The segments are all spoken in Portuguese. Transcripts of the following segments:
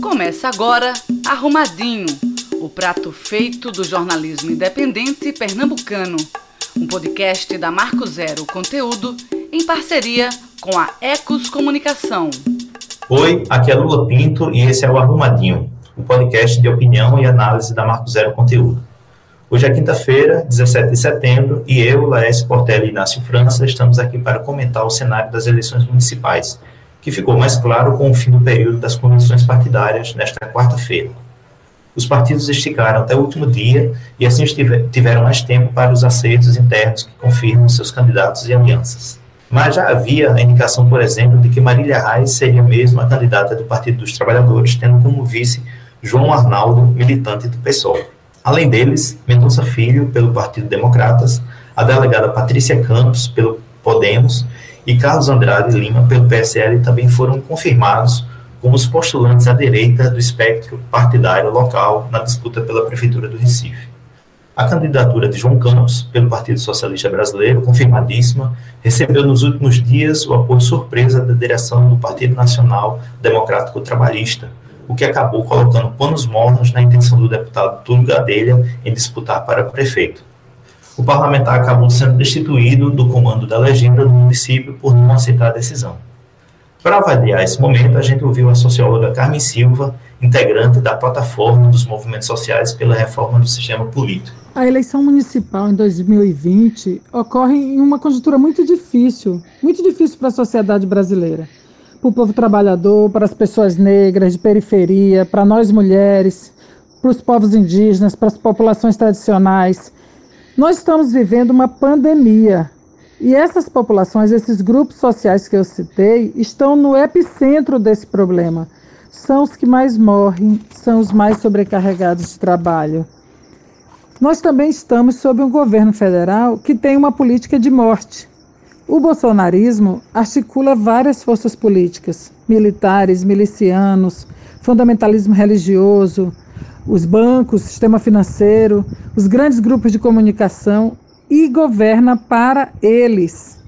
Começa agora Arrumadinho, o prato feito do jornalismo independente pernambucano. Um podcast da Marco Zero Conteúdo em parceria com a Ecos Comunicação. Oi, aqui é Lula Pinto e esse é o Arrumadinho, o um podcast de opinião e análise da Marco Zero Conteúdo. Hoje é quinta-feira, 17 de setembro, e eu, Laércio Portela e Inácio França estamos aqui para comentar o cenário das eleições municipais, que ficou mais claro com o fim do período das convenções partidárias nesta quarta-feira. Os partidos esticaram até o último dia e assim tiveram mais tempo para os acertos internos que confirmam seus candidatos e alianças. Mas já havia a indicação, por exemplo, de que Marília Reis seria mesmo a candidata do Partido dos Trabalhadores, tendo como vice João Arnaldo, militante do PSOL. Além deles, Mendonça Filho, pelo Partido Democratas, a delegada Patrícia Campos, pelo Podemos, e Carlos Andrade Lima, pelo PSL, também foram confirmados como os postulantes à direita do espectro partidário local na disputa pela Prefeitura do Recife. A candidatura de João Campos, pelo Partido Socialista Brasileiro, confirmadíssima, recebeu nos últimos dias o apoio surpresa da direção do Partido Nacional Democrático Trabalhista, o que acabou colocando panos mornos na intenção do deputado Túlio Gadelha em disputar para prefeito o parlamentar acabou sendo destituído do comando da legenda do município por não aceitar a decisão. Para avaliar esse momento, a gente ouviu a socióloga Carmen Silva, integrante da plataforma dos movimentos sociais pela reforma do sistema político. A eleição municipal em 2020 ocorre em uma conjuntura muito difícil, muito difícil para a sociedade brasileira. Para o povo trabalhador, para as pessoas negras de periferia, para nós mulheres, para os povos indígenas, para as populações tradicionais, nós estamos vivendo uma pandemia e essas populações, esses grupos sociais que eu citei, estão no epicentro desse problema. São os que mais morrem, são os mais sobrecarregados de trabalho. Nós também estamos sob um governo federal que tem uma política de morte. O bolsonarismo articula várias forças políticas, militares, milicianos, fundamentalismo religioso, os bancos, o sistema financeiro, os grandes grupos de comunicação e governa para eles.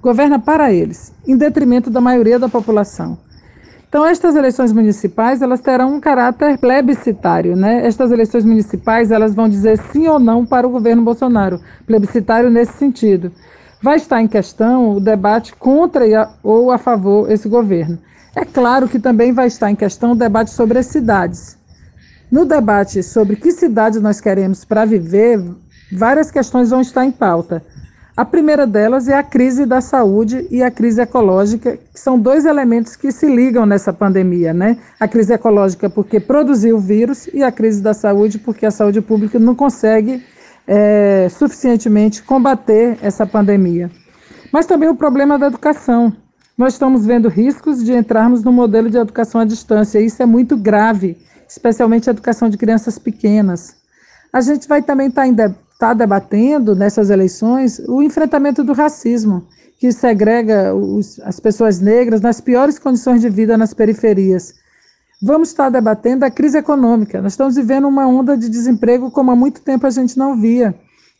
Governa para eles, em detrimento da maioria da população. Então, estas eleições municipais, elas terão um caráter plebiscitário, né? Estas eleições municipais, elas vão dizer sim ou não para o governo Bolsonaro, plebiscitário nesse sentido. Vai estar em questão o debate contra ou a favor esse governo. É claro que também vai estar em questão o debate sobre as cidades. No debate sobre que cidade nós queremos para viver, várias questões vão estar em pauta. A primeira delas é a crise da saúde e a crise ecológica, que são dois elementos que se ligam nessa pandemia, né? A crise ecológica porque produziu o vírus e a crise da saúde porque a saúde pública não consegue é, suficientemente combater essa pandemia. Mas também o problema da educação. Nós estamos vendo riscos de entrarmos no modelo de educação à distância, isso é muito grave especialmente a educação de crianças pequenas. A gente vai também estar tá, tá debatendo nessas eleições o enfrentamento do racismo, que segrega os, as pessoas negras nas piores condições de vida nas periferias. Vamos estar debatendo a crise econômica. Nós estamos vivendo uma onda de desemprego como há muito tempo a gente não via.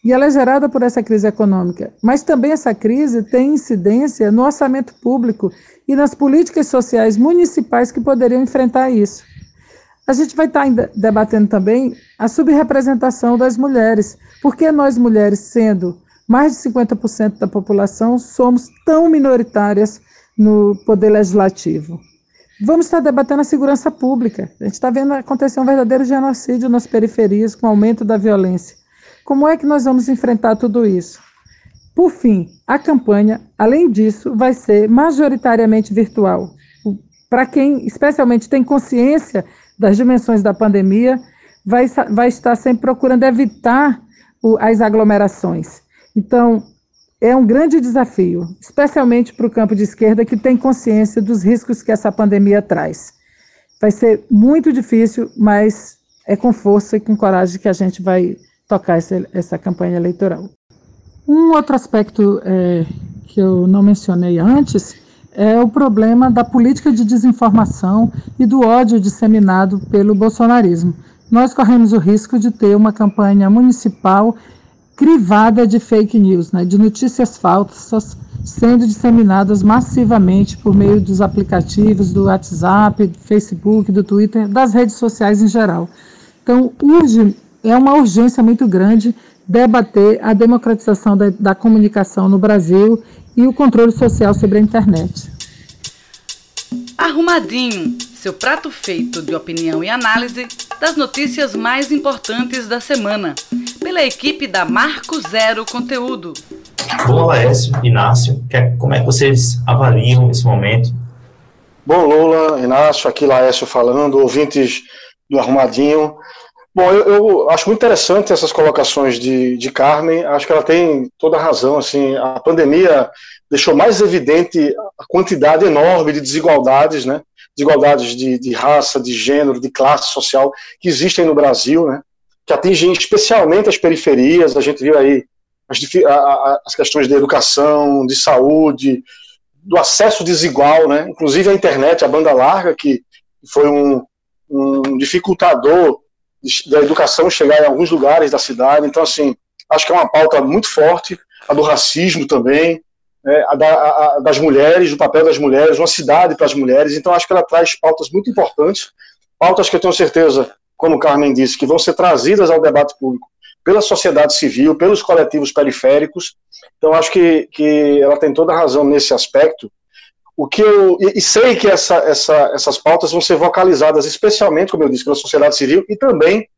E ela é gerada por essa crise econômica. Mas também essa crise tem incidência no orçamento público e nas políticas sociais municipais que poderiam enfrentar isso. A gente vai estar tá debatendo também a subrepresentação das mulheres. Porque nós, mulheres, sendo mais de 50% da população, somos tão minoritárias no poder legislativo? Vamos estar debatendo a segurança pública. A gente está vendo acontecer um verdadeiro genocídio nas periferias, com o aumento da violência. Como é que nós vamos enfrentar tudo isso? Por fim, a campanha, além disso, vai ser majoritariamente virtual. Para quem especialmente tem consciência das dimensões da pandemia, vai, vai estar sempre procurando evitar o, as aglomerações. Então, é um grande desafio, especialmente para o campo de esquerda que tem consciência dos riscos que essa pandemia traz. Vai ser muito difícil, mas é com força e com coragem que a gente vai tocar essa, essa campanha eleitoral. Um outro aspecto é, que eu não mencionei antes é o problema da política de desinformação e do ódio disseminado pelo bolsonarismo. Nós corremos o risco de ter uma campanha municipal crivada de fake news, né, de notícias falsas, sendo disseminadas massivamente por meio dos aplicativos do WhatsApp, do Facebook, do Twitter, das redes sociais em geral. Então, urge, é uma urgência muito grande debater a democratização da, da comunicação no Brasil e o controle social sobre a internet. Arrumadinho, seu prato feito de opinião e análise das notícias mais importantes da semana, pela equipe da Marco Zero Conteúdo. Bom, Laércio, Inácio, como é que vocês avaliam esse momento? Bom, Lula, Inácio, aqui Laércio falando, ouvintes do Arrumadinho. Bom, eu, eu, acho muito interessante essas colocações de, de Carmen, acho que ela tem toda a razão, assim, a pandemia deixou mais evidente a quantidade enorme de desigualdades, né, desigualdades de, de raça, de gênero, de classe social que existem no Brasil, né, que atingem especialmente as periferias, a gente viu aí as, as questões de educação, de saúde, do acesso desigual, né, inclusive a internet, a banda larga, que foi um, um dificultador da educação chegar em alguns lugares da cidade. Então, assim, acho que é uma pauta muito forte, a do racismo também, né, a, da, a, das mulheres, o papel das mulheres, uma cidade para as mulheres. Então, acho que ela traz pautas muito importantes, pautas que eu tenho certeza, como Carmen disse, que vão ser trazidas ao debate público pela sociedade civil, pelos coletivos periféricos. Então, acho que, que ela tem toda a razão nesse aspecto. O que eu, e, sei que essa, essa, essas pautas vão ser vocalizadas, especialmente, como eu disse, pela sociedade civil e também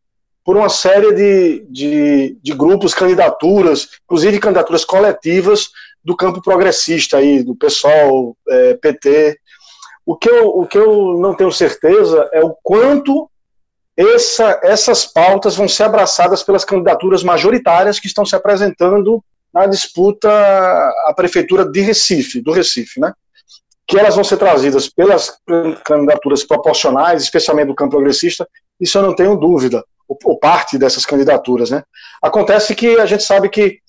por uma série de, de, de grupos, candidaturas, inclusive candidaturas coletivas do campo progressista aí, do PSOL, é, PT. O que, eu, o que eu não tenho certeza é o quanto essa, essas pautas vão ser abraçadas pelas candidaturas majoritárias que estão se apresentando na disputa à prefeitura de Recife, do Recife, né? Que elas vão ser trazidas pelas candidaturas proporcionais, especialmente do campo progressista, isso eu não tenho dúvida, ou, parte dessas candidaturas. Né? Acontece que a gente sabe que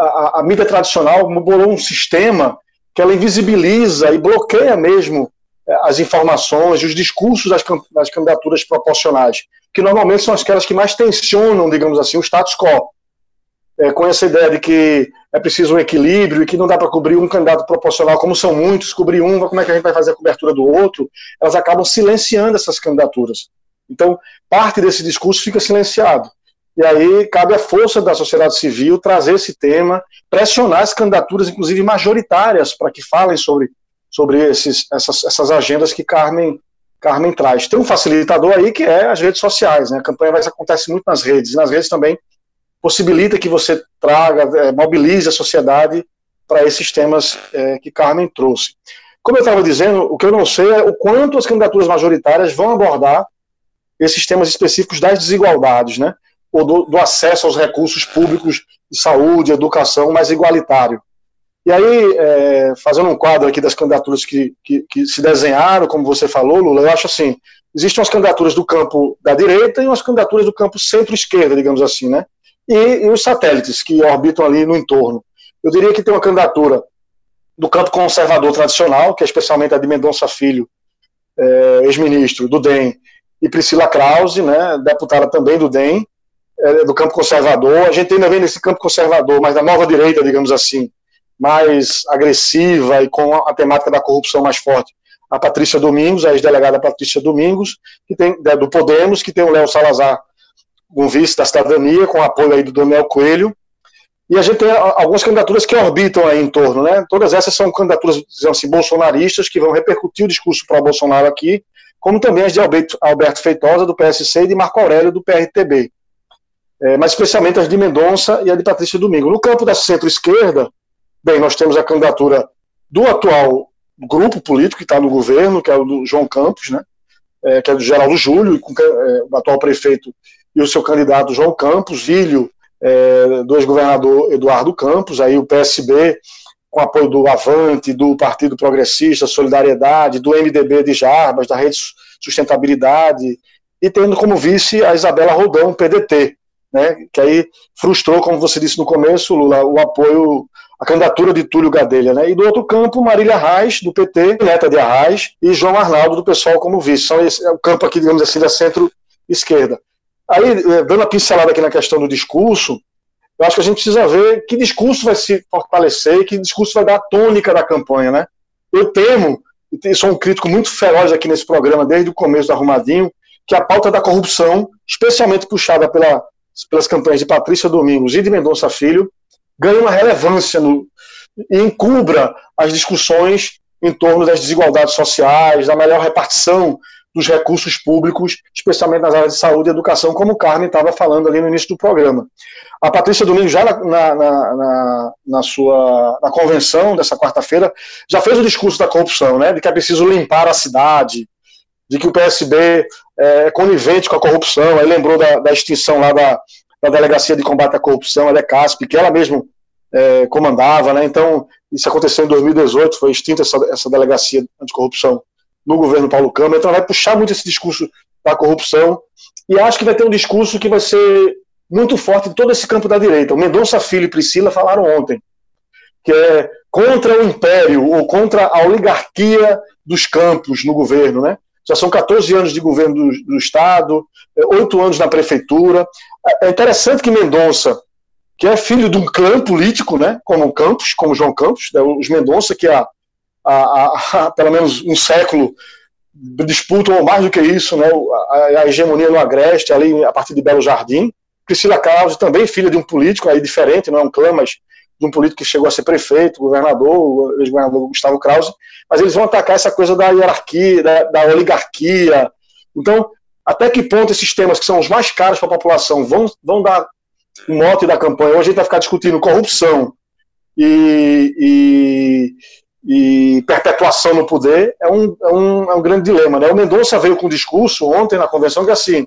a, a, mídia tradicional bolou um sistema que ela invisibiliza e bloqueia mesmo eh, as informações os discursos das, das candidaturas proporcionais, que normalmente são aquelas que mais tensionam, digamos assim, o status quo é, com essa ideia de que é preciso um equilíbrio e que não dá para cobrir um candidato proporcional, como são muitos, cobrir um, como é que a gente vai fazer a cobertura do outro, elas acabam silenciando essas candidaturas. Então, parte desse discurso fica silenciado. E aí cabe à força da sociedade civil trazer esse tema, pressionar as candidaturas, inclusive majoritárias, para que falem sobre, sobre esses, essas, essas agendas que Carmen, Carmen traz. Tem um facilitador aí que é as redes sociais. Né? A campanha vai, acontece muito nas redes, e nas redes também possibilita que você traga, é, mobilize a sociedade para esses temas é, que Carmen trouxe. Como eu estava dizendo, o que eu não sei é o quanto as candidaturas majoritárias vão abordar esses temas específicos das desigualdades, né? Ou do, do acesso aos recursos públicos de saúde, educação mais igualitário. E aí, é, fazendo um quadro aqui das candidaturas que, que, que, se desenharam, como você falou, Lula, eu acho assim, existem umas candidaturas do campo da direita e umas candidaturas do campo centro-esquerda, digamos assim, né? E, e os satélites que orbitam ali no entorno. Eu diria que tem uma candidatura do campo conservador tradicional, que é especialmente a de Mendonça Filho, é, ex-ministro do DEM, e Priscila Krause, né, deputada também do DEM, é, do campo conservador. A gente ainda vem nesse campo conservador, mas da nova direita, digamos assim, mais agressiva e com a, a temática da corrupção mais forte. A Patrícia Domingos, a ex-delegada Patrícia Domingos, que tem, do Podemos, que tem o Léo Salazar um vice da cidadania, com apoio aí do Daniel Coelho. E a gente tem algumas candidaturas que orbitam aí em torno, né? Todas essas são candidaturas, digamos assim, bolsonaristas, que vão repercutir o discurso para Bolsonaro aqui, como também as de Alberto, Alberto Feitosa, do PSC, e de Marco Aurélio, do PRTB. É, mas especialmente as de Mendonça e a de Patrícia Domingo. No campo da centro-esquerda, bem, nós temos a candidatura do atual grupo político que está no governo, que é o do João Campos, né? É, que é do Geraldo Júlio, com, é, o atual prefeito e o seu candidato João Campos, filho é, do ex-governador Eduardo Campos, aí o PSB, com apoio do Avante, do Partido Progressista, Solidariedade, do MDB de Jarbas, da Rede Sustentabilidade, e tendo como vice a Isabela Rodão, PDT, né, que aí frustrou, como você disse no começo, Lula, o apoio, a candidatura de Túlio Gadelha, né, e do outro campo, Marília Arraes, do PT, neta de Arraes, e João Arnaldo, do PSOL, como vice. São esse, é o campo aqui, digamos assim, da centro-esquerda. Aí, eh, dando a pincelada aqui na questão do discurso, eu acho que a gente precisa ver que discurso vai se fortalecer e que discurso vai dar a tônica da campanha, né? Eu temo, e sou um crítico muito feroz aqui nesse programa desde o começo do Arrumadinho, que a pauta da corrupção, especialmente puxada pela, pelas campanhas de Patrícia Domingos e de Mendonça Filho, ganhe uma relevância no, e encubra as discussões em torno das desigualdades sociais, da melhor repartição dos recursos públicos, especialmente nas áreas de saúde e educação, como o Carmen estava falando ali no início do programa. A Patrícia Domingos, já na, na, na, na sua na convenção dessa quarta-feira, já fez o discurso da corrupção, né, de que é preciso limpar a cidade, de que o PSB é conivente com a corrupção, aí lembrou da, da extinção lá da, da Delegacia de Combate à Corrupção, a DECASP, que ela mesmo é, comandava, né, então isso aconteceu em 2018, foi extinta essa, essa delegacia anticorrupção no governo Paulo Câmara, então vai puxar muito esse discurso da corrupção, e acho que vai ter um discurso que vai ser muito forte em todo esse campo da direita. O Mendonça Filho e Priscila falaram ontem, que é contra o império ou contra a oligarquia dos campos no governo, né? Já são 14 anos de governo do, do Estado, é, oito anos na prefeitura. É interessante que Mendonça, que é filho de um clã político, né, como Campos, como João Campos, né, os Mendonça, que há, há, há, pelo menos um século disputam mais do que isso, né, a, a hegemonia no Agreste, ali a partir de Belo Jardim. Priscila Krause, também filha de um político, aí diferente, não é um clã, mas de um político que chegou a ser prefeito, governador, ex-governador Gustavo Krause, mas eles vão atacar essa coisa da hierarquia, da, da, oligarquia. Então, até que ponto esses temas que são os mais caros para a população vão, vão dar mote da campanha? Hoje a gente vai ficar discutindo corrupção e, e, e perpetuação no poder, é um, é um, é um grande dilema. Né? O Mendonça veio com um discurso ontem na convenção que assim,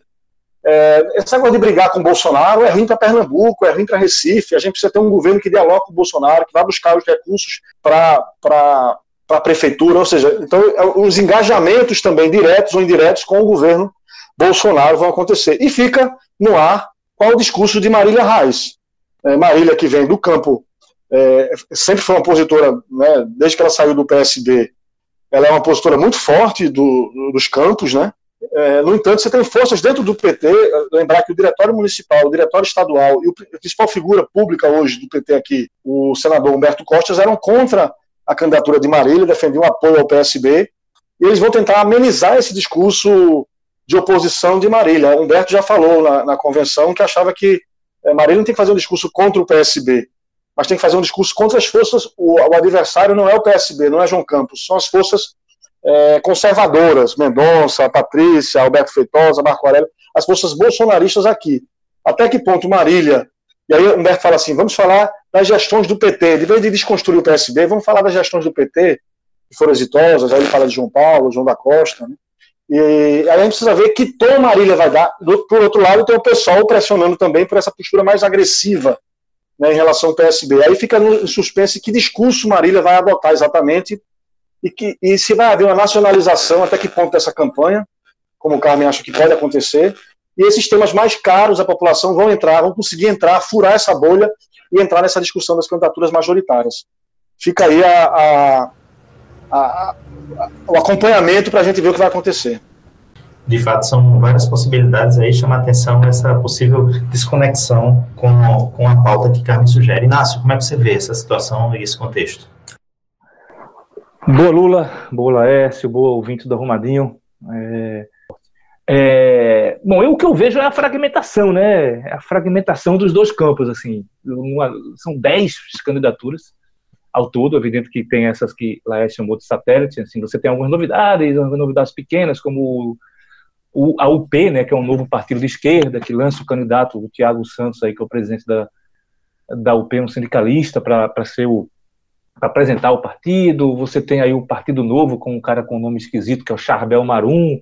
é, esse de brigar com o Bolsonaro é ruim para Pernambuco, é ruim para Recife. A gente precisa ter um governo que dialogue com o Bolsonaro, que vai buscar os recursos para a prefeitura. Ou seja, então é, os engajamentos também, diretos ou indiretos, com o governo Bolsonaro vão acontecer. E fica no ar qual o discurso de Marília Reis. É, Marília, que vem do campo, é, sempre foi uma opositora, né, desde que ela saiu do PSB, ela é uma opositora muito forte do, dos campos, né? É, no entanto, você tem forças dentro do PT, lembrar que o diretório municipal, o diretório estadual e a principal figura pública hoje do PT aqui, o senador Humberto Costas, eram contra a candidatura de Marília, defendiam apoio ao PSB, e eles vão tentar amenizar esse discurso de oposição de Marília. O Humberto já falou na, na convenção que achava que é, Marília não tem que fazer um discurso contra o PSB, mas tem que fazer um discurso contra as forças. O, o adversário não é o PSB, não é João Campos, são as forças é, conservadoras, Mendonça, Patrícia, Alberto Feitosa, Marco Aurélio, as forças bolsonaristas aqui. Até que ponto Marília, e aí Humberto fala assim, vamos falar das gestões do PT, de vez de desconstruir o PSB, vamos falar das gestões do PT, que foram exitosas, aí ele fala de João Paulo, João da Costa, né? E aí a gente precisa ver que tom Marília vai dar. Por outro lado, tem o pessoal pressionando também por essa postura mais agressiva né, em relação ao PSB. Aí fica no suspense que discurso Marília vai adotar exatamente e, que, e se vai haver uma nacionalização, até que ponto dessa campanha, como o Carmen acha que pode acontecer, e esses temas mais caros a população vão entrar, vão conseguir entrar, furar essa bolha e entrar nessa discussão das candidaturas majoritárias. Fica aí a, a, a, o acompanhamento para a gente ver o que vai acontecer. De fato, são várias possibilidades aí, chama atenção essa possível desconexão com, com a pauta que Carmen sugere. Inácio, como é que você vê essa situação e esse contexto? Boa Lula, boa Laércio, boa ouvinte do Arrumadinho. É, é, bom, eu, o que eu vejo é a fragmentação, né? É a fragmentação dos dois campos, assim. Uma, são dez candidaturas ao todo, evidente que tem essas que Laércio chamou de satélite, assim, você tem algumas novidades, algumas novidades pequenas, como o, a UP, né, que é um novo partido de esquerda, que lança o candidato, o Tiago Santos, aí, que é o presidente da, da UP, um sindicalista, para ser o para apresentar o partido. Você tem aí o Partido Novo com um cara com um nome esquisito, que é o Charbel Marum.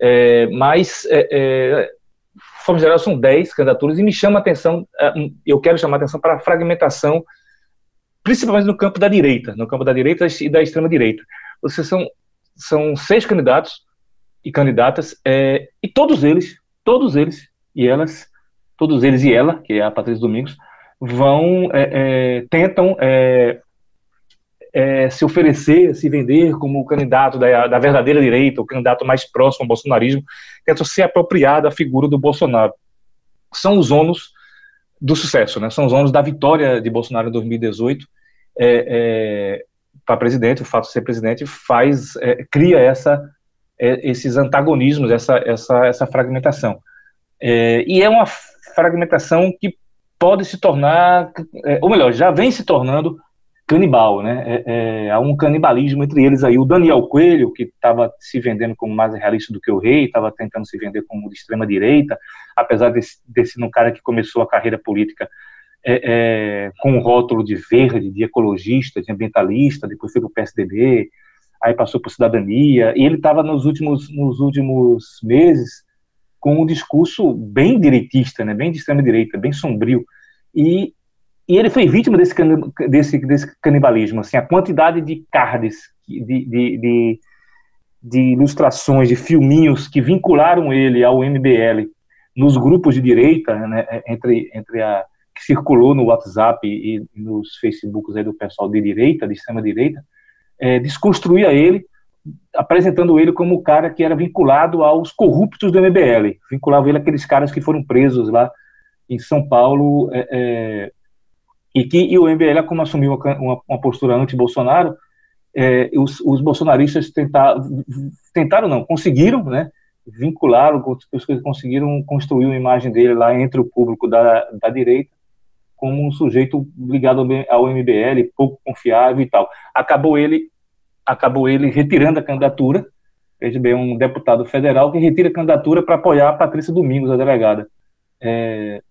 É, mas, é, é, de forma geral, são 10 candidaturas e me chama a atenção, é, eu quero chamar a atenção para a fragmentação, principalmente no campo da direita, no campo da direita e da extrema-direita. Vocês são, são seis candidatos e candidatas, é, e todos eles, todos eles e elas, todos eles e ela, que é a Patrícia Domingos, vão, é, tentam é, se oferecer, se vender como o candidato da, da, verdadeira direita, o candidato mais próximo ao bolsonarismo, tenta se apropriar da figura do Bolsonaro. São os ônus do sucesso, né? São os anos da vitória de Bolsonaro em 2018 é, é, para presidente, o fato de ser presidente faz é, cria essa é, esses antagonismos, essa essa essa fragmentação. É, e é uma fragmentação que pode se tornar, é, ou melhor, já vem se tornando canibal, né? É, é, há um canibalismo entre eles aí. O Daniel Coelho, que estava se vendendo como mais realista do que o rei, estava tentando se vender como de extrema direita, apesar de, ser um cara que começou a carreira política é, é, com o rótulo de verde, de ecologista, de ambientalista, depois foi para o PSDB, aí passou por cidadania, e ele estava nos últimos, nos últimos meses com um discurso bem direitista, né, bem de extrema direita, bem sombrio, e e ele foi vítima desse, desse, desse canibalismo. Assim, a quantidade de cards, de, de, de, de, ilustrações, de filminhos que vincularam ele ao MBL nos grupos de direita, né, entre, entre a que circulou no WhatsApp e, nos Facebooks aí do pessoal de direita, de extrema direita, é, desconstruía ele, apresentando ele como o cara que era vinculado aos corruptos do MBL, vinculava ele àqueles caras que foram presos lá em São Paulo é, é, e que e o MBL, como assumiu uma, uma, postura anti-Bolsonaro, é, os, os, bolsonaristas tentaram, tentaram não, conseguiram, né, vincularam, conseguiram construir uma imagem dele lá entre o público da, da direita como um sujeito ligado ao MBL, pouco confiável e tal. Acabou ele, acabou ele retirando a candidatura, veja bem, um deputado federal que retira a candidatura para apoiar a Patrícia Domingos, a delegada. É,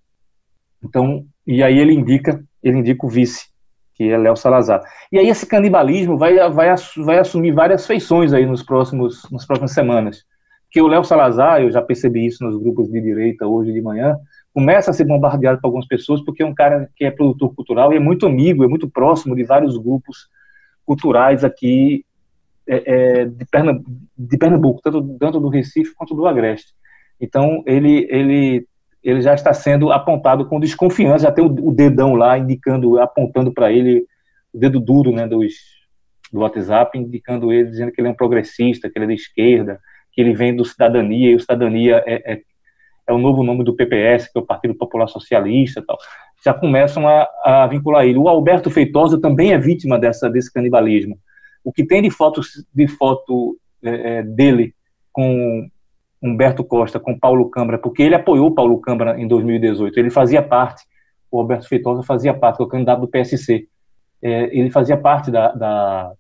então, e aí ele indica ele indica o vice, que é Léo Salazar. E aí esse canibalismo vai, vai, vai assumir várias feições aí nos próximos, nas próximas semanas. Que o Léo Salazar, eu já percebi isso nos grupos de direita hoje de manhã, começa a ser bombardeado por algumas pessoas porque é um cara que é produtor cultural e é muito amigo, é muito próximo de vários grupos culturais aqui é, é, de, Pernambuco, de Pernambuco, tanto, tanto do Recife quanto do Agreste. Então, ele, ele ele já está sendo apontado com desconfiança, já tem o, o dedão lá indicando, apontando para ele, o dedo duro né, dos, do WhatsApp, indicando ele, dizendo que ele é um progressista, que ele é de esquerda, que ele vem do Cidadania, e o Cidadania é, é, é o novo nome do PPS, que é o Partido Popular Socialista tal. Já começam a, a vincular ele. O Alberto Feitosa também é vítima dessa, desse canibalismo. O que tem de foto, de foto é, é dele com Humberto Costa com Paulo Câmara, porque ele apoiou Paulo Câmara em 2018. Ele fazia parte, o Alberto Feitosa fazia parte, o candidato do PSC. É, ele fazia parte da, da,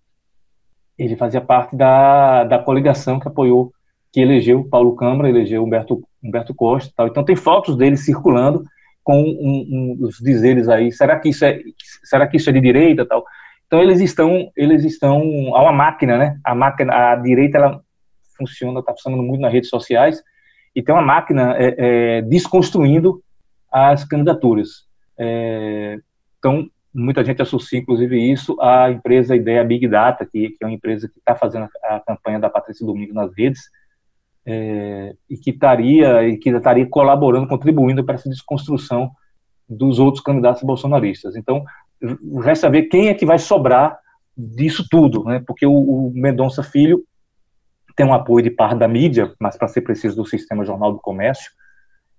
ele fazia parte da, da coligação que apoiou, que elegeu Paulo Câmara, elegeu Humberto, Humberto Costa, tal. Então tem fotos dele circulando com um, um, os dizeres aí. Será que isso é, será que isso é de direita, tal? Então eles estão, eles estão há uma máquina, né? A máquina, a direita ela funciona, está funcionando muito nas redes sociais, e tem uma máquina é, é, desconstruindo as candidaturas. É, então, muita gente associa, inclusive, isso à empresa Ideia Big Data, que, que é uma empresa que está fazendo a, a, campanha da Patrícia Domingos nas redes, é, e que estaria e que estaria colaborando, contribuindo para essa desconstrução dos outros candidatos bolsonaristas. Então, resta ver quem é que vai sobrar disso tudo, né? Porque o, o Mendonça Filho tem um apoio de parte da mídia, mas para ser preciso do sistema Jornal do Comércio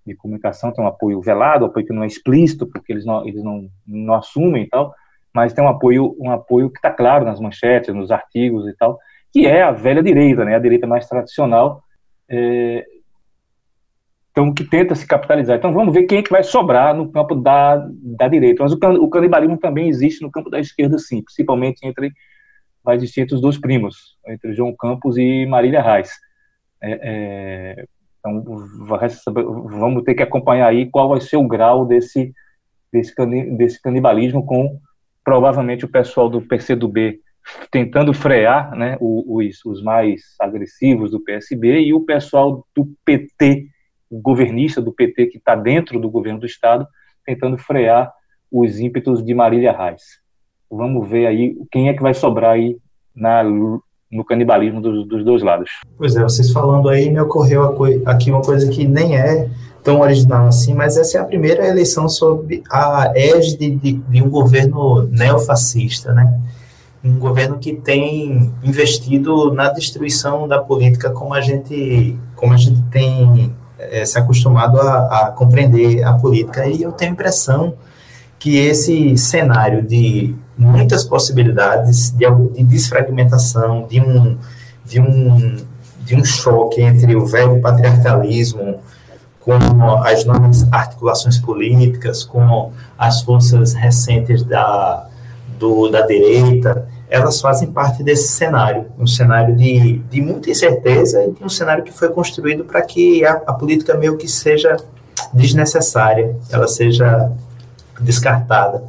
de comunicação tem um apoio velado, apoio que não é explícito, porque eles não, eles não, não assumem e tal, mas tem um apoio, um apoio que está claro nas manchetes, nos artigos e tal, que é a velha direita, né, a direita mais tradicional, é, então que tenta se capitalizar. Então vamos ver quem é que vai sobrar no campo da, da direita. Mas o, o canibalismo também existe no campo da esquerda, sim, principalmente entre vai existir entre os dois primos, entre João Campos e Marília Reis. É, é, então, vamos ter que acompanhar aí qual vai ser o grau desse, desse, desse canibalismo com, provavelmente, o pessoal do PCdoB tentando frear né, os, os mais agressivos do PSB e o pessoal do PT, o governista do PT que está dentro do governo do Estado, tentando frear os ímpetos de Marília Reis. Vamos ver aí quem é que vai sobrar aí na, no canibalismo dos, dos dois lados. Pois é, vocês falando aí, me ocorreu aqui uma coisa que nem é tão original assim, mas essa é a primeira eleição sob a égide de, de, um governo neofascista, né? Um governo que tem investido na destruição da política como a gente, como a gente tem é, se acostumado a, a, compreender a política. E eu tenho a impressão que esse cenário de muitas possibilidades de, de desfragmentação, de um, de, um, de um choque entre o velho patriarcalismo com as novas articulações políticas, com as forças recentes da, do, da direita, elas fazem parte desse cenário, um cenário de, de muita incerteza e um cenário que foi construído para que a, a, política meio que seja desnecessária, ela seja descartada.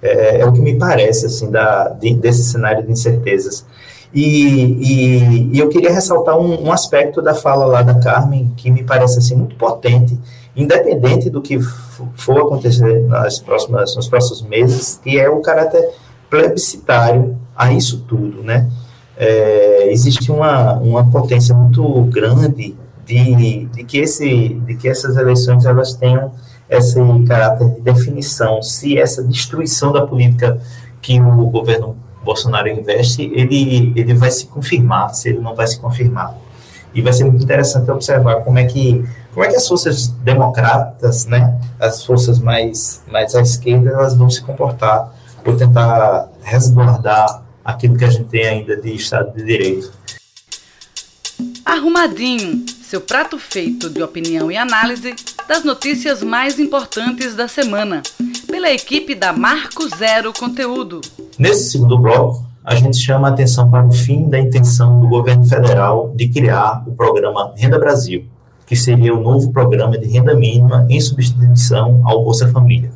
É, é o que me parece, assim, da, de, desse cenário de incertezas. E, e, e eu queria ressaltar um, um, aspecto da fala lá da Carmen que me parece assim, muito potente, independente do que for acontecer nas próximas, nos próximos meses, que é o caráter plebiscitário a isso tudo, né? É, existe uma, uma potência muito grande de, de, que esse, de que essas eleições elas tenham esse caráter de definição, se essa destruição da política que o governo Bolsonaro investe, ele, ele vai se confirmar, se ele não vai se confirmar. E vai ser muito interessante observar como é que, como é que as forças democratas, né, as forças mais, mais à esquerda, elas vão se comportar ou tentar resguardar aquilo que a gente tem ainda de Estado de Direito. Arrumadinho, seu prato feito de opinião e análise das notícias mais importantes da semana, pela equipe da Marco Zero Conteúdo. Nesse segundo bloco, a gente chama a atenção para o fim da intenção do governo federal de criar o programa Renda Brasil, que seria o novo programa de renda mínima em substituição ao Bolsa Família.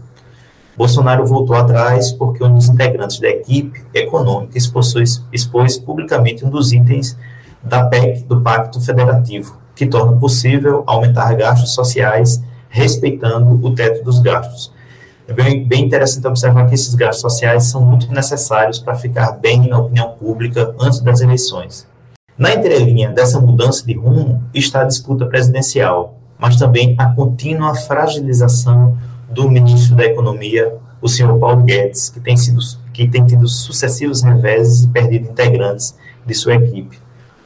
Bolsonaro voltou atrás porque um dos integrantes da equipe econômica expôs, expôs publicamente um dos itens da PEC do Pacto Federativo, que torna possível aumentar gastos sociais respeitando o teto dos gastos, é bem, bem interessante observar que esses gastos sociais são muito necessários para ficar bem na opinião pública antes das eleições. Na entrelinha dessa mudança de rumo está a disputa presidencial, mas também a contínua fragilização do ministro da Economia, o senhor Paulo Guedes, que tem, sido, que tem tido sucessivos reveses e perdido integrantes de sua equipe.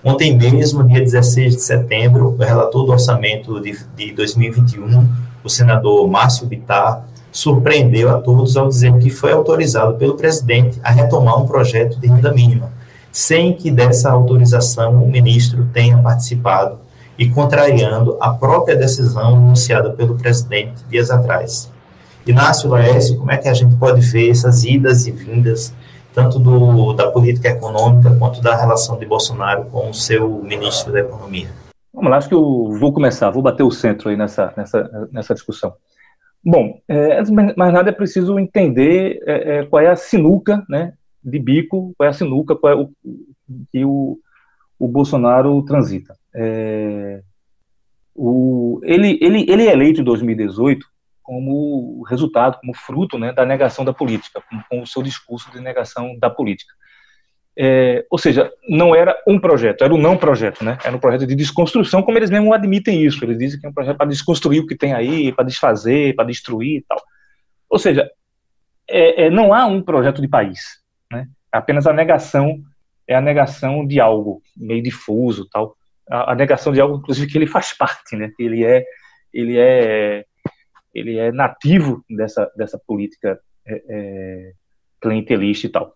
Ontem mesmo, dia 16 de setembro, o relator do orçamento de, de 2021, o senador Márcio Bittar, surpreendeu a todos ao dizer que foi autorizado pelo presidente a retomar um projeto de renda mínima, sem que dessa autorização o ministro tenha participado e contrariando a própria decisão anunciada pelo presidente dias atrás. Inácio Laércio, como é que a gente pode ver essas idas e vindas, tanto do, da política econômica quanto da relação de Bolsonaro com o seu ministro da Economia? Vamos lá, acho que eu vou começar, vou bater o centro aí nessa, nessa, nessa discussão. Bom, é, mais nada é preciso entender é, é, qual é a sinuca né, de bico, qual é a sinuca qual é o, que o, o Bolsonaro transita. É, o, ele, ele, ele é eleito em 2018 como resultado, como fruto né, da negação da política, com, com o seu discurso de negação da política. É, ou seja, não era um projeto, era um não projeto, né? Era um projeto de desconstrução, como eles mesmos admitem isso. Eles dizem que é um projeto para desconstruir o que tem aí, para desfazer, para destruir e tal. Ou seja, é, é, não há um projeto de país, né? Apenas a negação é a negação de algo meio difuso, tal. A, negação de algo, inclusive, que ele faz parte, né? Ele é, ele é, ele é nativo dessa dessa política é, é clientelista e tal.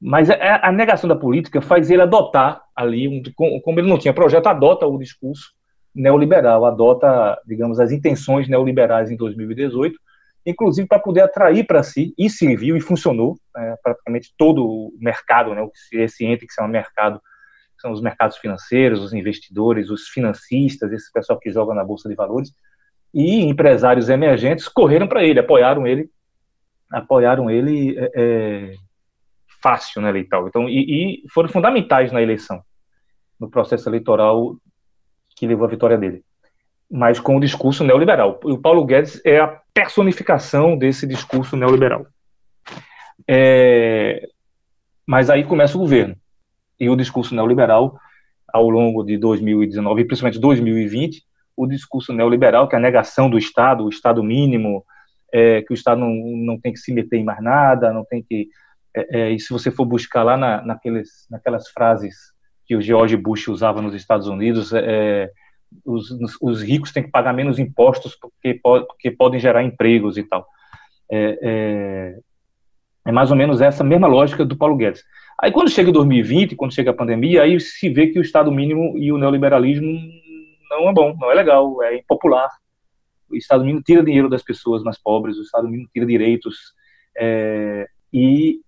Mas a, a, negação da política faz ele adotar ali, um, como ele não tinha projeto, adota o discurso neoliberal, adota, digamos, as intenções neoliberais em 2018, inclusive para poder atrair para si, e serviu e funcionou, é, praticamente todo o mercado, né, esse ente que se chama mercado, são os mercados financeiros, os investidores, os financistas, esse pessoal que joga na Bolsa de Valores, e empresários emergentes correram para ele, apoiaram ele, apoiaram ele é, é fácil na né, eleital. Então, e, e, foram fundamentais na eleição, no processo eleitoral que levou à vitória dele. Mas com o discurso neoliberal. O Paulo Guedes é a personificação desse discurso neoliberal. É, mas aí começa o governo. E o discurso neoliberal, ao longo de 2019 e principalmente 2020, o discurso neoliberal, que é a negação do Estado, o Estado mínimo, é, que o Estado não, não tem que se meter em mais nada, não tem que é, é, e se você for buscar lá na, naqueles, naquelas frases que o George Bush usava nos Estados Unidos, é, os, os, ricos têm que pagar menos impostos porque, porque podem gerar empregos e tal. É, é, é, mais ou menos essa mesma lógica do Paulo Guedes. Aí quando chega 2020, quando chega a pandemia, aí se vê que o Estado mínimo e o neoliberalismo não é bom, não é legal, é impopular. O Estado mínimo tira dinheiro das pessoas mais pobres, o Estado mínimo tira direitos. É, e,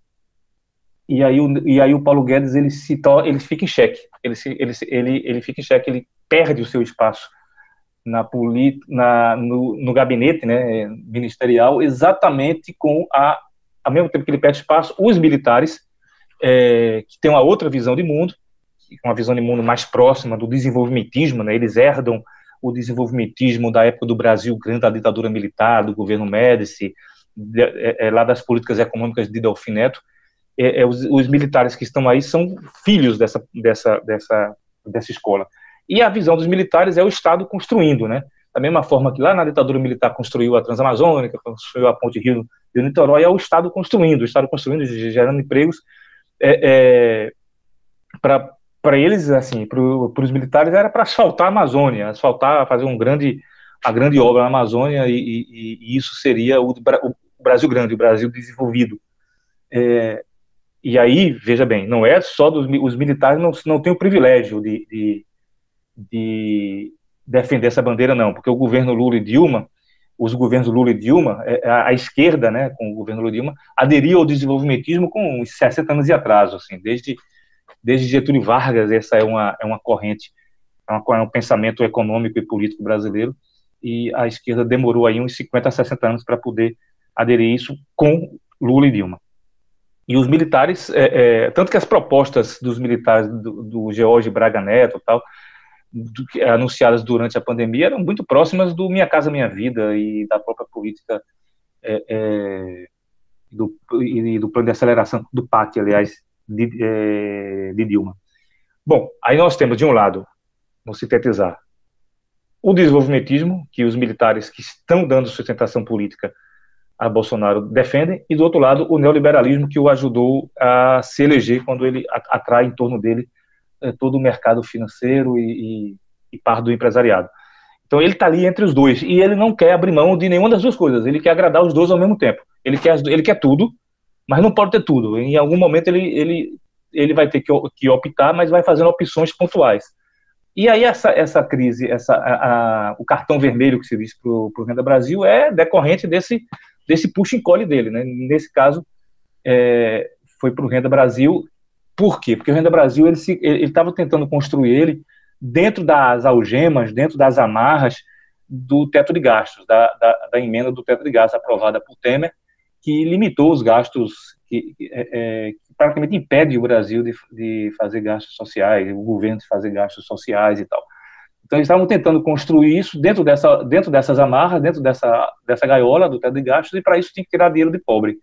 e, aí o, e aí o Paulo Guedes ele, se to, ele fica em xeque, ele, se, ele, ele, ele fica em xeque, ele perde o seu espaço na, polit, na no, no gabinete né, ministerial, exatamente com a, ao mesmo tempo que ele perde espaço, os militares, é, que têm uma outra visão de mundo, uma visão de mundo mais próxima do desenvolvimentismo, né, eles herdam o desenvolvimentismo da época do Brasil, grande da ditadura militar, do governo Médici, de, é, é, lá das políticas econômicas de Delfim Neto, é, é, os, os, militares que estão aí são filhos dessa, dessa, dessa, dessa escola. E a visão dos militares é o Estado construindo, né? Da mesma forma que lá na ditadura militar construiu a Transamazônica, construiu a Ponte Rio de Niterói, é o Estado construindo, o Estado construindo, gerando empregos. É, é, para eles, assim, para os militares, era para asfaltar a Amazônia, asfaltar, fazer um grande, a grande obra na Amazônia, e, e, e isso seria o, o, Brasil grande, o Brasil desenvolvido. É, e aí, veja bem, não é só dos os militares não, não têm o privilégio de, de de defender essa bandeira, não, porque o governo Lula e Dilma, os governos Lula e Dilma, é, a, a esquerda, né, com o governo Lula e Dilma, aderiu ao desenvolvimentismo com 60 anos de atraso, assim, desde, desde Getúlio Vargas, essa é uma, é uma corrente, é, uma, é um pensamento econômico e político brasileiro, e a esquerda demorou aí uns 50 a 60 anos para poder aderir isso com Lula e Dilma. E os militares, é, é, tanto que as propostas dos militares do, do George Braga Neto tal, do, anunciadas durante a pandemia eram muito próximas do Minha Casa Minha Vida e da própria política é, é, do, e do plano de aceleração do PAC, aliás, de, é, de Dilma. Bom, aí nós temos, de um lado, vou sintetizar, o desenvolvimentismo, que os militares que estão dando sustentação política a Bolsonaro defendem, e do outro lado, o neoliberalismo que o ajudou a se eleger quando ele atrai em torno dele todo o mercado financeiro e, e, e parte do empresariado. Então ele está ali entre os dois e ele não quer abrir mão de nenhuma das duas coisas. Ele quer agradar os dois ao mesmo tempo. Ele quer, ele quer tudo, mas não pode ter tudo. Em algum momento ele, ele, ele vai ter que, que optar, mas vai fazendo opções pontuais. E aí essa, essa crise, essa, a, a, o cartão vermelho que se diz para o Renda Brasil é decorrente desse, desse puxa-encolhe dele. Né? Nesse caso, é, foi para o Renda Brasil por quê? Porque o Renda Brasil ele estava tentando construir ele dentro das algemas, dentro das amarras do teto de gastos, da, da, da emenda do teto de gastos aprovada por Temer, que limitou os gastos, que, é, é, que praticamente impede o Brasil de, de fazer gastos sociais, o governo de fazer gastos sociais e tal. Então, eles estavam tentando construir isso dentro, dessa, dentro dessas amarras, dentro dessa, dessa gaiola do teto de gastos, e para isso tinha que tirar dinheiro de pobre.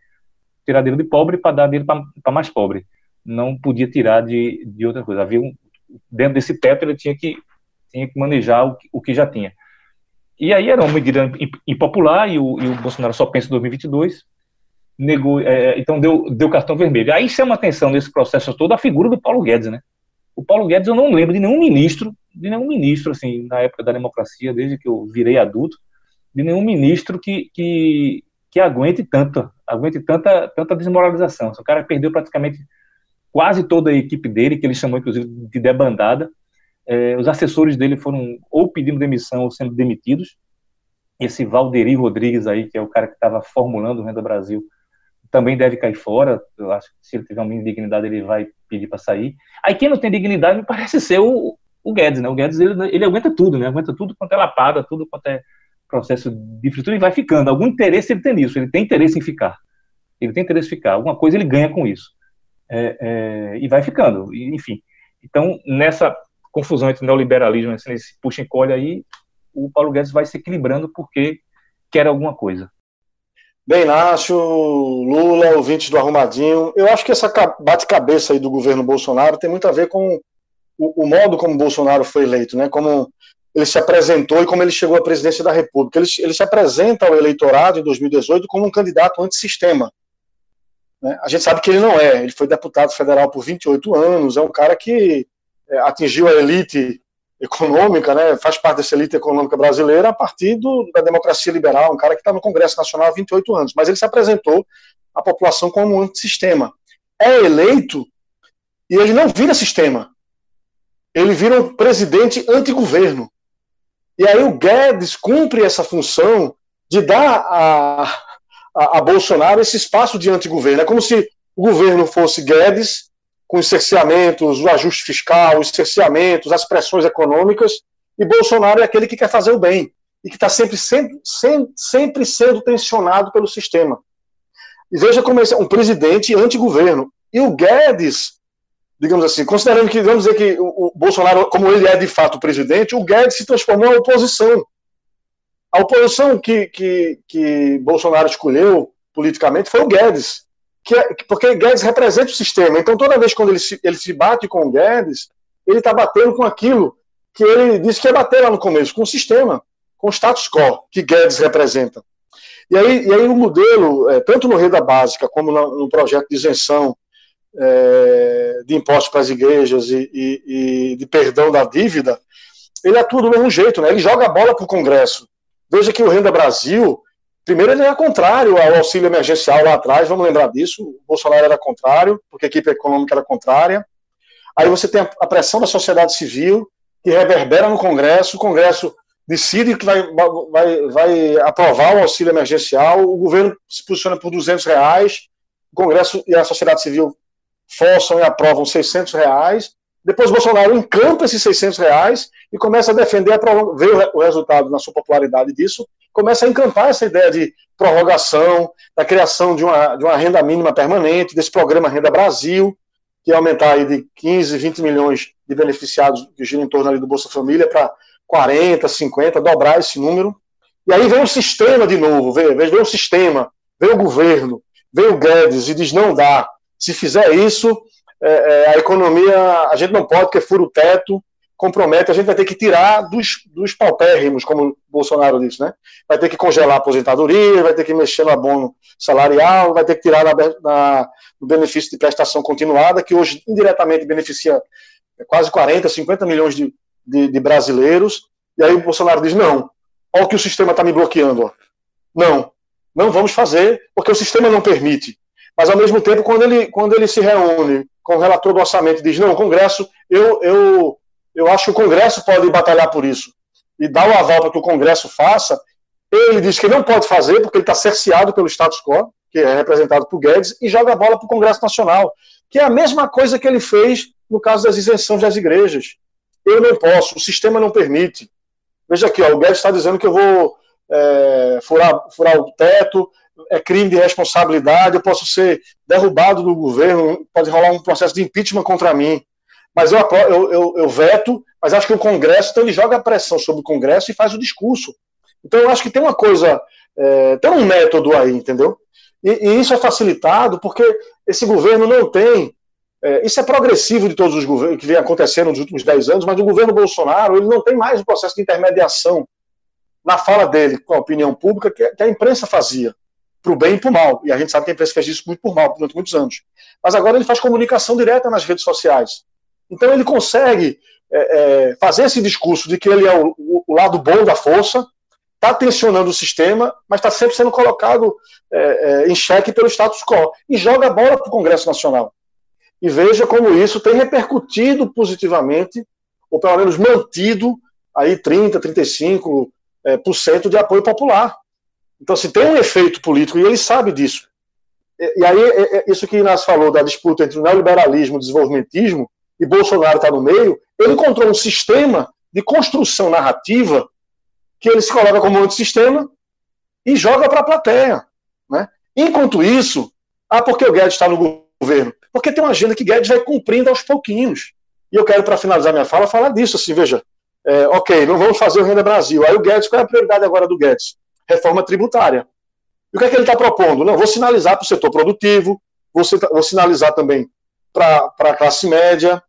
Tirar dinheiro de pobre para dar dinheiro para mais pobre não podia tirar de, de outra coisa. Havia um, dentro desse teto ele tinha que, tinha que manejar o que, o que já tinha. E aí era uma medida impopular e o, e o Bolsonaro só pensa em 2022, negou, é, então deu, deu cartão vermelho. Aí chama atenção nesse processo todo a figura do Paulo Guedes, né? O Paulo Guedes eu não lembro de nenhum ministro, de nenhum ministro assim na época da democracia, desde que eu virei adulto, de nenhum ministro que, que, que aguente tanta, aguente tanta, tanta desmoralização. O cara perdeu praticamente quase toda a equipe dele, que ele chamou inclusive de debandada. É, os assessores dele foram ou pedindo demissão ou sendo demitidos. Esse Valderi Rodrigues aí, que é o cara que estava formulando o Renda Brasil, também deve cair fora. Eu acho que se ele tiver uma dignidade, ele vai pedir para sair. Aí quem não tem dignidade me parece ser o, o Guedes, né? O Guedes ele, ele aguenta tudo, né? Aguenta tudo quanto é lapada, tudo quanto é processo de fritura e vai ficando. Algum interesse ele tem nisso, ele tem interesse em ficar. Ele tem interesse em ficar. Alguma coisa ele ganha com isso é, é, e vai ficando, enfim. Então, nessa confusão entre neoliberalismo, nesse puxa e colhe aí, o Paulo Guedes vai se equilibrando porque quer alguma coisa. Bem, Inácio, Lula, ouvintes do Arrumadinho, eu acho que essa bate-cabeça aí do governo Bolsonaro tem muito a ver com o, o, modo como Bolsonaro foi eleito, né? Como ele se apresentou e como ele chegou à presidência da República. Ele, ele se apresenta ao eleitorado em 2018 como um candidato antissistema. Né? A gente sabe que ele não é. Ele foi deputado federal por 28 anos, é um cara que é, atingiu a elite econômica, né, faz parte dessa elite econômica brasileira a partir do, da democracia liberal, um cara que está no Congresso Nacional há 28 anos, mas ele se apresentou à população como um antissistema. É eleito e ele não vira sistema. Ele vira um presidente antigoverno. E aí o Guedes cumpre essa função de dar a, a, a Bolsonaro esse espaço de antigoverno. É como se o governo fosse Guedes, com os cerceamentos, o ajuste fiscal, os cerceamentos, as pressões econômicas, e Bolsonaro é aquele que quer fazer o bem e que está sempre, sempre, sempre, sendo tensionado pelo sistema. E veja como é um presidente anti-governo. E o Guedes, digamos assim, considerando que, vamos dizer que o, o Bolsonaro, como ele é de fato o presidente, o Guedes se transformou em oposição. A oposição que, que, que Bolsonaro escolheu politicamente foi o Guedes que é, porque Guedes representa o sistema. Então, toda vez quando ele se, ele se bate com o Guedes, ele está batendo com aquilo que ele disse que ia bater lá no começo, com o sistema, com o status quo que Guedes representa. E aí, e aí o modelo, é, tanto no renda básica como no, no projeto de isenção é, de impostos para as igrejas e, e, e, de perdão da dívida, ele atua do mesmo jeito, né? ele joga a bola para o Congresso. Veja que o Renda Brasil Primeiro, ele era contrário ao auxílio emergencial lá atrás, vamos lembrar disso. O Bolsonaro era contrário, porque a equipe econômica era contrária. Aí você tem a pressão da sociedade civil, que reverbera no Congresso, o Congresso decide que vai, vai, vai aprovar o auxílio emergencial, o governo se posiciona por 200 reais, o Congresso e a sociedade civil forçam e aprovam 600 reais, depois Bolsonaro encanta esses 600 reais e começa a defender, a ver o resultado na sua popularidade disso, começa a encantar essa ideia de prorrogação, da criação de uma, de uma renda mínima permanente, desse programa Renda Brasil, que ia aumentar aí de 15, 20 milhões de beneficiados que giram em torno ali do Bolsa Família para 40, 50, dobrar esse número. E aí vem o sistema de novo, vem, vem o sistema, vem o governo, vem o Guedes e diz: não dá. Se fizer isso, é, é, a economia, a gente não pode, porque fura o teto, compromete, a gente vai ter que tirar dos, dos paupérrimos, como o Bolsonaro disse, né? Vai ter que congelar a aposentadoria, vai ter que mexer no abono salarial, vai ter que tirar na, no benefício de prestação continuada, que hoje indiretamente beneficia quase 40, 50 milhões de, de, de brasileiros. E aí o Bolsonaro diz: não, olha o que o sistema está me bloqueando. Ó. Não, não vamos fazer, porque o sistema não permite. Mas, ao mesmo tempo, quando ele, quando ele se reúne com o relator do orçamento e diz: não, o Congresso, eu, eu eu acho que o Congresso pode batalhar por isso e dar o aval para que o Congresso faça. Ele diz que não pode fazer porque ele está cerceado pelo status quo, que é representado por Guedes, e joga a bola para o Congresso Nacional, que é a mesma coisa que ele fez no caso das isenções das igrejas. Eu não posso, o sistema não permite. Veja aqui, ó, o Guedes está dizendo que eu vou é, furar, furar o teto, é crime de responsabilidade, eu posso ser derrubado do governo, pode rolar um processo de impeachment contra mim mas eu, eu, eu, eu, veto, mas acho que o Congresso, então ele joga a pressão sobre o Congresso e faz o discurso. Então eu acho que tem uma coisa, é, tem um método aí, entendeu? E, e, isso é facilitado porque esse governo não tem, é, isso é progressivo de todos os governos que vem acontecendo nos últimos 10 anos, mas o governo Bolsonaro ele não tem mais o processo de intermediação na fala dele com a opinião pública que, a imprensa fazia, para o bem e para o mal. E a gente sabe que a imprensa fez isso muito por mal durante muitos anos. Mas agora ele faz comunicação direta nas redes sociais. Então ele consegue é, é, fazer esse discurso de que ele é o, o lado bom da força, está tensionando o sistema, mas está sempre sendo colocado é, é, em xeque pelo status quo e joga a bola para o Congresso Nacional. E veja como isso tem repercutido positivamente, ou pelo menos mantido aí 30, 35 é, por cento de apoio popular. Então, se assim, tem um efeito político, e ele sabe disso. E, e aí, é, é, isso que Inácio falou da disputa entre o neoliberalismo e o desenvolvimentismo, e Bolsonaro está no meio, ele encontrou um sistema de construção narrativa que ele se coloca como antissistema e joga para a plateia. Né? Enquanto isso, ah, porque o Guedes está no governo? Porque tem uma agenda que Guedes vai cumprindo aos pouquinhos. E eu quero, para finalizar minha fala, falar disso. Assim, veja, é, ok, não vamos fazer o Renda Brasil. Aí o Guedes, qual é a prioridade agora do Guedes? Reforma tributária. E o que é que ele está propondo? Não, vou sinalizar para o setor produtivo, vou, vou sinalizar também para a classe média,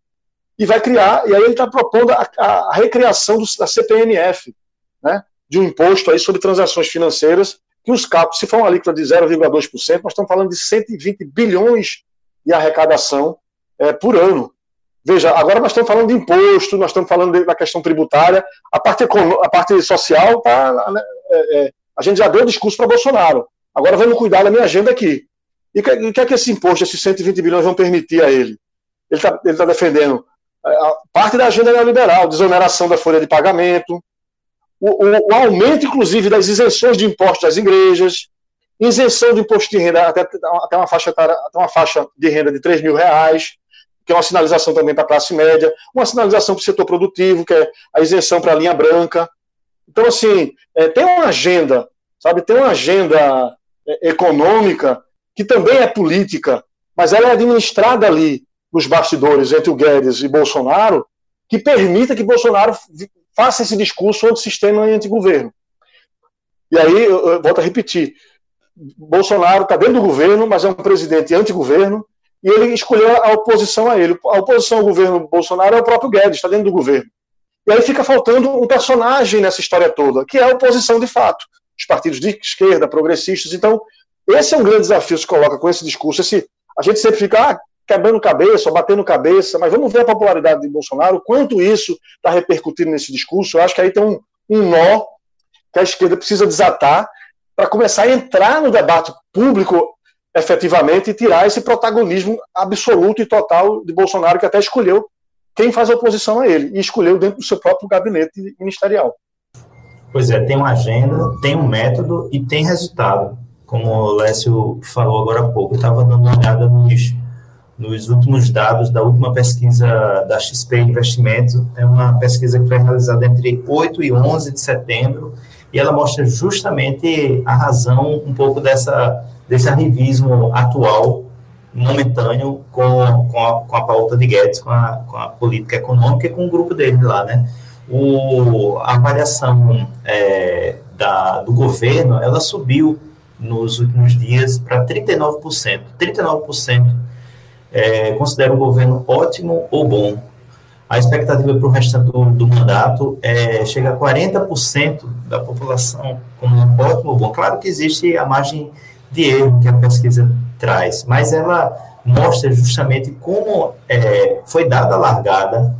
e vai criar, e aí ele está propondo a, a, recriação do, da CPNF, né, de um imposto aí sobre transações financeiras, que os capos, se for uma alíquota de 0,2%, nós estamos falando de 120 bilhões de arrecadação é, por ano. Veja, agora nós estamos falando de imposto, nós estamos falando da questão tributária, a parte, a parte social, tá, né, é, a gente já deu discurso para Bolsonaro. Agora vamos cuidar da minha agenda aqui. E o que é que esse imposto, esses 120 bilhões, vão permitir a ele? Ele está tá defendendo é, parte da agenda neoliberal, desoneração da folha de pagamento, o, o, o, aumento, inclusive, das isenções de impostos das igrejas, isenção do imposto de renda até, até, uma, faixa, até uma faixa de renda de 3 mil reais, que é uma sinalização também para a classe média, uma sinalização para o setor produtivo, que é a isenção para a linha branca. Então, assim, é, tem uma agenda, sabe, tem uma agenda é, econômica que também é política, mas ela é administrada ali nos bastidores entre o Guedes e Bolsonaro, que permita que Bolsonaro faça esse discurso anti-sistema e anti-governo. E aí, eu, eu volto a repetir, Bolsonaro está dentro do governo, mas é um presidente anti-governo, e ele escolheu a oposição a ele. A oposição ao governo Bolsonaro é o próprio Guedes, está dentro do governo. E aí fica faltando um personagem nessa história toda, que é a oposição de fato. Os partidos de esquerda, progressistas. Então, esse é um grande desafio que se coloca com esse discurso. Esse, a gente sempre fica ah, quebrando cabeça, batendo cabeça, mas vamos ver a popularidade de Bolsonaro, quanto isso está repercutindo nesse discurso. Eu acho que aí tem um, um nó que a esquerda precisa desatar para começar a entrar no debate público efetivamente e tirar esse protagonismo absoluto e total de Bolsonaro, que até escolheu quem faz oposição a ele, e escolheu dentro do seu próprio gabinete ministerial. Pois é, tem uma agenda, tem um método e tem resultado. Como o Lécio falou agora há pouco, eu estava dando uma olhada nos, nos últimos dados da última pesquisa da XP Investimentos, é uma pesquisa que foi realizada entre 8 e 11 de setembro, e ela mostra justamente a razão um pouco dessa, desse arrivismo atual, momentâneo, com, com, a, com a pauta de Guedes, com a, com a política econômica e com o grupo dele lá, né? O, a avaliação é, da, do governo, ela subiu nos últimos dias para 39%. 39% é, considera o governo ótimo ou bom. A expectativa para o restante do, do, mandato é, chega a 40% da população como ótimo ou bom. Claro que existe a margem de erro que a pesquisa traz, mas ela mostra justamente como é, foi dada a largada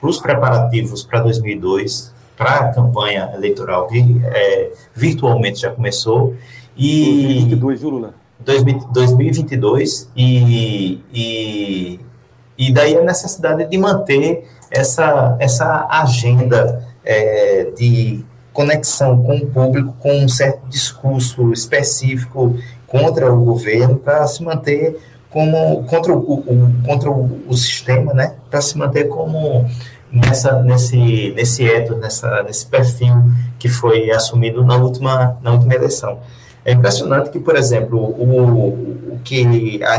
para os preparativos para 2002, para a campanha eleitoral que é, virtualmente já começou. E 2022, viu, Lula? 2022 e, e e daí a necessidade de manter essa, essa agenda é, de conexão com o público, com um certo discurso específico contra o governo, para se manter como contra o, o contra o, o, sistema, né? Para se manter como nessa nesse nesse eto, nessa nesse perfil que foi assumido na última na última eleição. É impressionante que, por exemplo, o, o que a,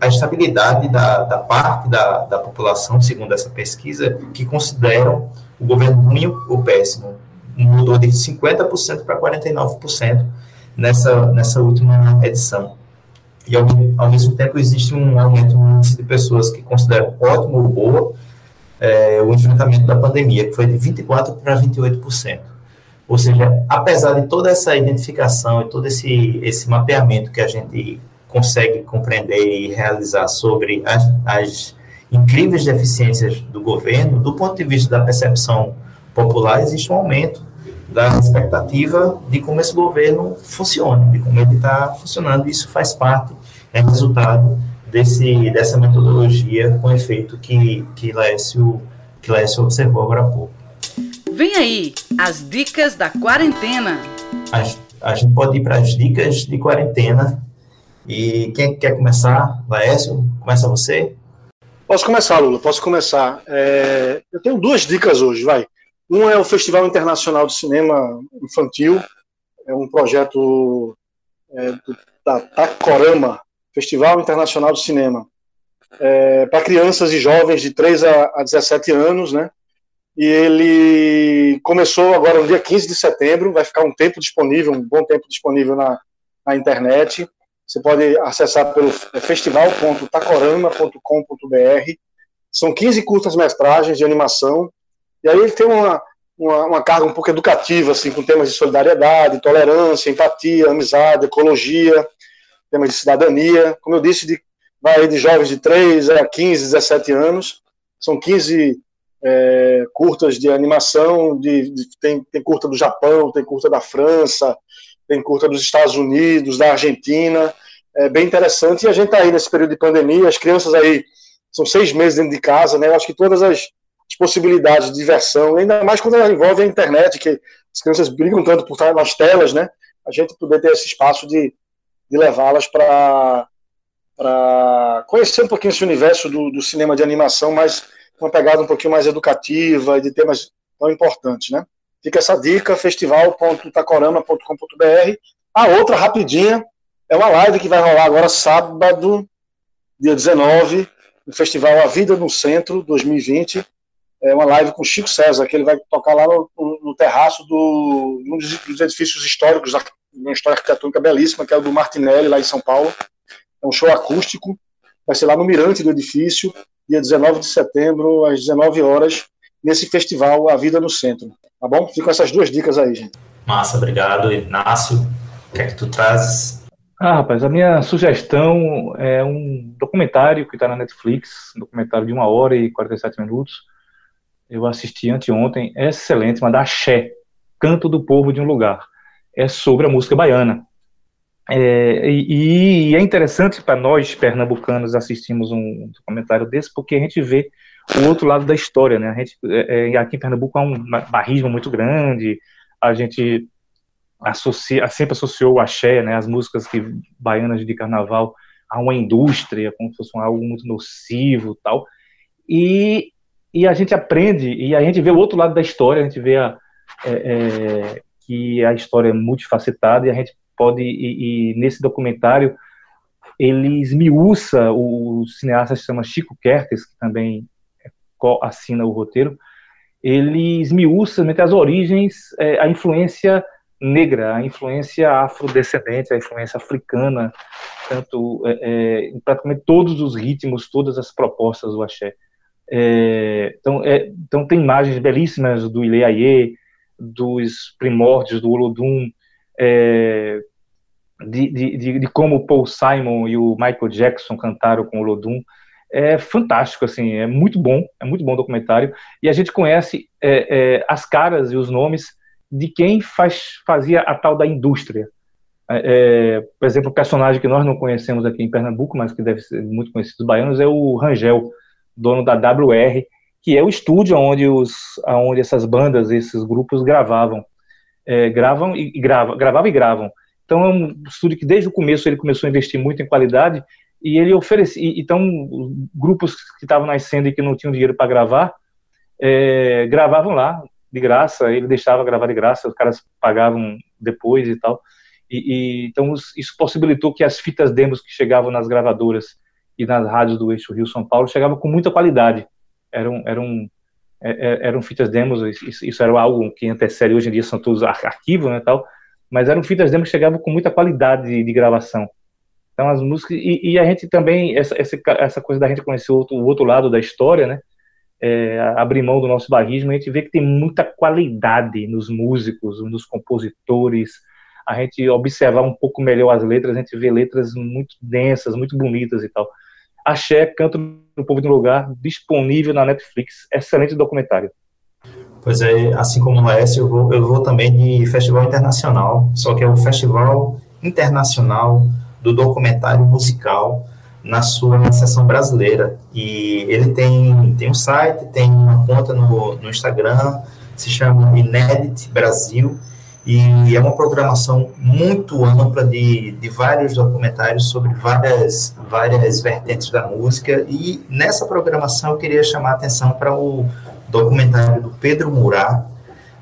a estabilidade da, da parte da, da população, segundo essa pesquisa, que consideram o governo ruim ou péssimo, mudou de 50% para 49% nessa, nessa última edição. E, ao, ao, mesmo tempo, existe um aumento no índice de pessoas que consideram ótimo ou boa é, o enfrentamento da pandemia, que foi de 24% para 28%. Ou seja, apesar de toda essa identificação e todo esse, esse mapeamento que a gente consegue compreender e realizar sobre as, as incríveis deficiências do governo, do ponto de vista da percepção popular, existe um aumento da expectativa de como esse governo funciona, de como ele está funcionando. Isso faz parte, é resultado desse, dessa metodologia com efeito que, que, Lécio, que Lécio observou agora há pouco. Vem aí as dicas da quarentena. A, a gente pode ir para as dicas de quarentena. E quem quer começar? Laércio, começa você? Posso começar, Lula, posso começar. É, eu tenho duas dicas hoje, vai. Um é o Festival Internacional de Cinema Infantil, é um projeto é, da Tacorama, Festival Internacional de Cinema, é, para crianças e jovens de 3 a, a 17 anos, né? e ele começou agora no dia 15 de setembro, vai ficar um tempo disponível, um bom tempo disponível na, na internet. Você pode acessar pelo festival.tacorama.com.br. São 15 curtas-metragens de animação, e aí ele tem uma, uma, uma, carga um pouco educativa, assim, com temas de solidariedade, tolerância, empatia, amizade, ecologia, temas de cidadania. Como eu disse, de, vai de jovens de 3 a 15, 17 anos São 15 é, curtas de animação, de, de, tem, tem curta do Japão, tem curta da França, tem curta dos Estados Unidos, da Argentina, é bem interessante. E a gente está aí nesse período de pandemia, as crianças aí são seis meses dentro de casa, né? Eu acho que todas as, possibilidades de diversão, ainda mais quando ela envolve a internet, que as crianças brigam tanto por estar nas telas, né? A gente poder ter esse espaço de, de levá-las para para conhecer um pouquinho esse universo do, do, cinema de animação, mas uma pegada um pouquinho mais educativa e de temas tão importantes, né? Fica essa dica, festival.tacorama.com.br. A outra, rapidinha, é uma live que vai rolar agora sábado, dia 19, no Festival A Vida no Centro 2020. É uma live com Chico César, que ele vai tocar lá no, no terraço do, um dos edifícios históricos, uma história arquitetônica belíssima, que é o do Martinelli, lá em São Paulo. É um show acústico, vai ser lá no Mirante do edifício, dia 19 de setembro, às 19 horas, nesse festival A Vida no Centro. Tá bom? Ficam essas duas dicas aí, gente. Massa, obrigado, Inácio. O que é que tu trazes? Ah, rapaz, a minha sugestão é um documentário que está na Netflix, um documentário de uma hora e 47 minutos. Eu assisti anteontem, é excelente, mas da Axé, Canto do Povo de um Lugar. É sobre a música baiana. É, e, e, é interessante para nós, pernambucanos, assistimos um documentário desse, porque a gente vê o outro lado da história, né? A gente, é, é aqui em Pernambuco há um barrismo muito grande, a gente associa, sempre associou o axé, né, as músicas que, baianas de carnaval, a uma indústria, como se fosse algo muito nocivo tal. E, e a gente aprende, e a gente vê o outro lado da história, a gente vê a, é, é, que a história é multifacetada, e a gente pode, e, e nesse documentário, ele esmiuça, o, o cineasta se chama Chico Kertes, que também assina o roteiro, ele esmiuça as origens, é, a influência negra, a influência afrodescendente, a influência africana, tanto é, é, em praticamente todos os ritmos, todas as propostas do axé. É, então, é, então tem imagens belíssimas do Ileaie, dos primórdios do Olodum, é, de, de, de, como Paul Simon e o Michael Jackson cantaram com o Olodum. É fantástico, assim, é muito bom, é muito bom o documentário. E a gente conhece é, as caras e os nomes de quem faz, fazia a tal da indústria. É, é, por exemplo, o personagem que nós não conhecemos aqui em Pernambuco, mas que deve ser muito conhecido dos baianos, é o Rangel, dono da WR, que é o estúdio onde, os, onde essas bandas, esses grupos gravavam. É, gravam e, e grava, gravavam e gravam. Então é um estúdio que desde o começo ele começou a investir muito em qualidade e ele oferecia. Então, grupos que estavam nascendo e que não tinham dinheiro para gravar, é, gravavam lá, de graça, ele deixava gravar de graça, os caras pagavam depois e tal. E, e, então isso possibilitou que as fitas demos que chegavam nas gravadoras e nas rádios do eixo Rio São Paulo chegavam com muita qualidade. Eram eram é, é, eram fitas demos, isso, era algo que antecede hoje em dia são todos arquivos, né, tal, mas eram fitas demos que chegavam com muita qualidade de, de gravação. Então as músicas e, e, a gente também essa, essa essa coisa da gente conhecer o outro, o outro lado da história, né? é, abrir mão do nosso barrismo, a gente vê que tem muita qualidade nos músicos, nos compositores. A gente observar um pouco melhor as letras, a gente vê letras muito densas, muito bonitas e tal. Axé, Canto do Povo de um Lugar, disponível na Netflix. Excelente documentário. Pois é, assim como o Laércio, eu vou, eu vou também de festival internacional, só que é o Festival Internacional do Documentário Musical, na sua seção brasileira. E ele tem, tem um site, tem uma conta no, no Instagram, se chama Inédit Brasil, e é uma programação muito ampla de, de vários documentários sobre várias, várias vertentes da música. E nessa programação eu queria chamar a atenção para o documentário do Pedro Murá,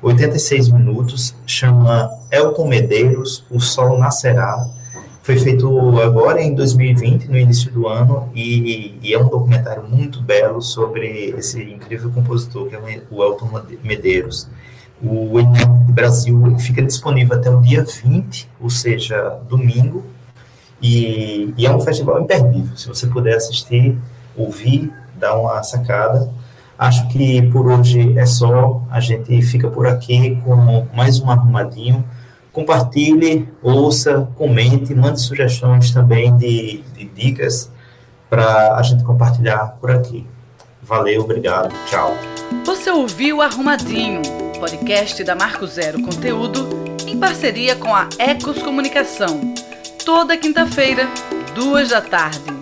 86 minutos, chama Elton Medeiros, O Sol Nascerá foi feito agora em 2020, no início do ano, e, e, é um documentário muito belo sobre esse incrível compositor que é o Elton Medeiros. O Enem Brasil fica disponível até o dia 20, ou seja, domingo, e, e, é um festival imperdível. Se você puder assistir, ouvir, dar uma sacada. Acho que por hoje é só. A gente fica por aqui com mais um arrumadinho compartilhe, ouça, comente, mande sugestões também de, de dicas para a gente compartilhar por aqui. Valeu, obrigado, tchau. Você ouviu Arrumadinho, podcast da Marco Zero Conteúdo, em parceria com a Ecos Comunicação. Toda quinta-feira, duas da tarde.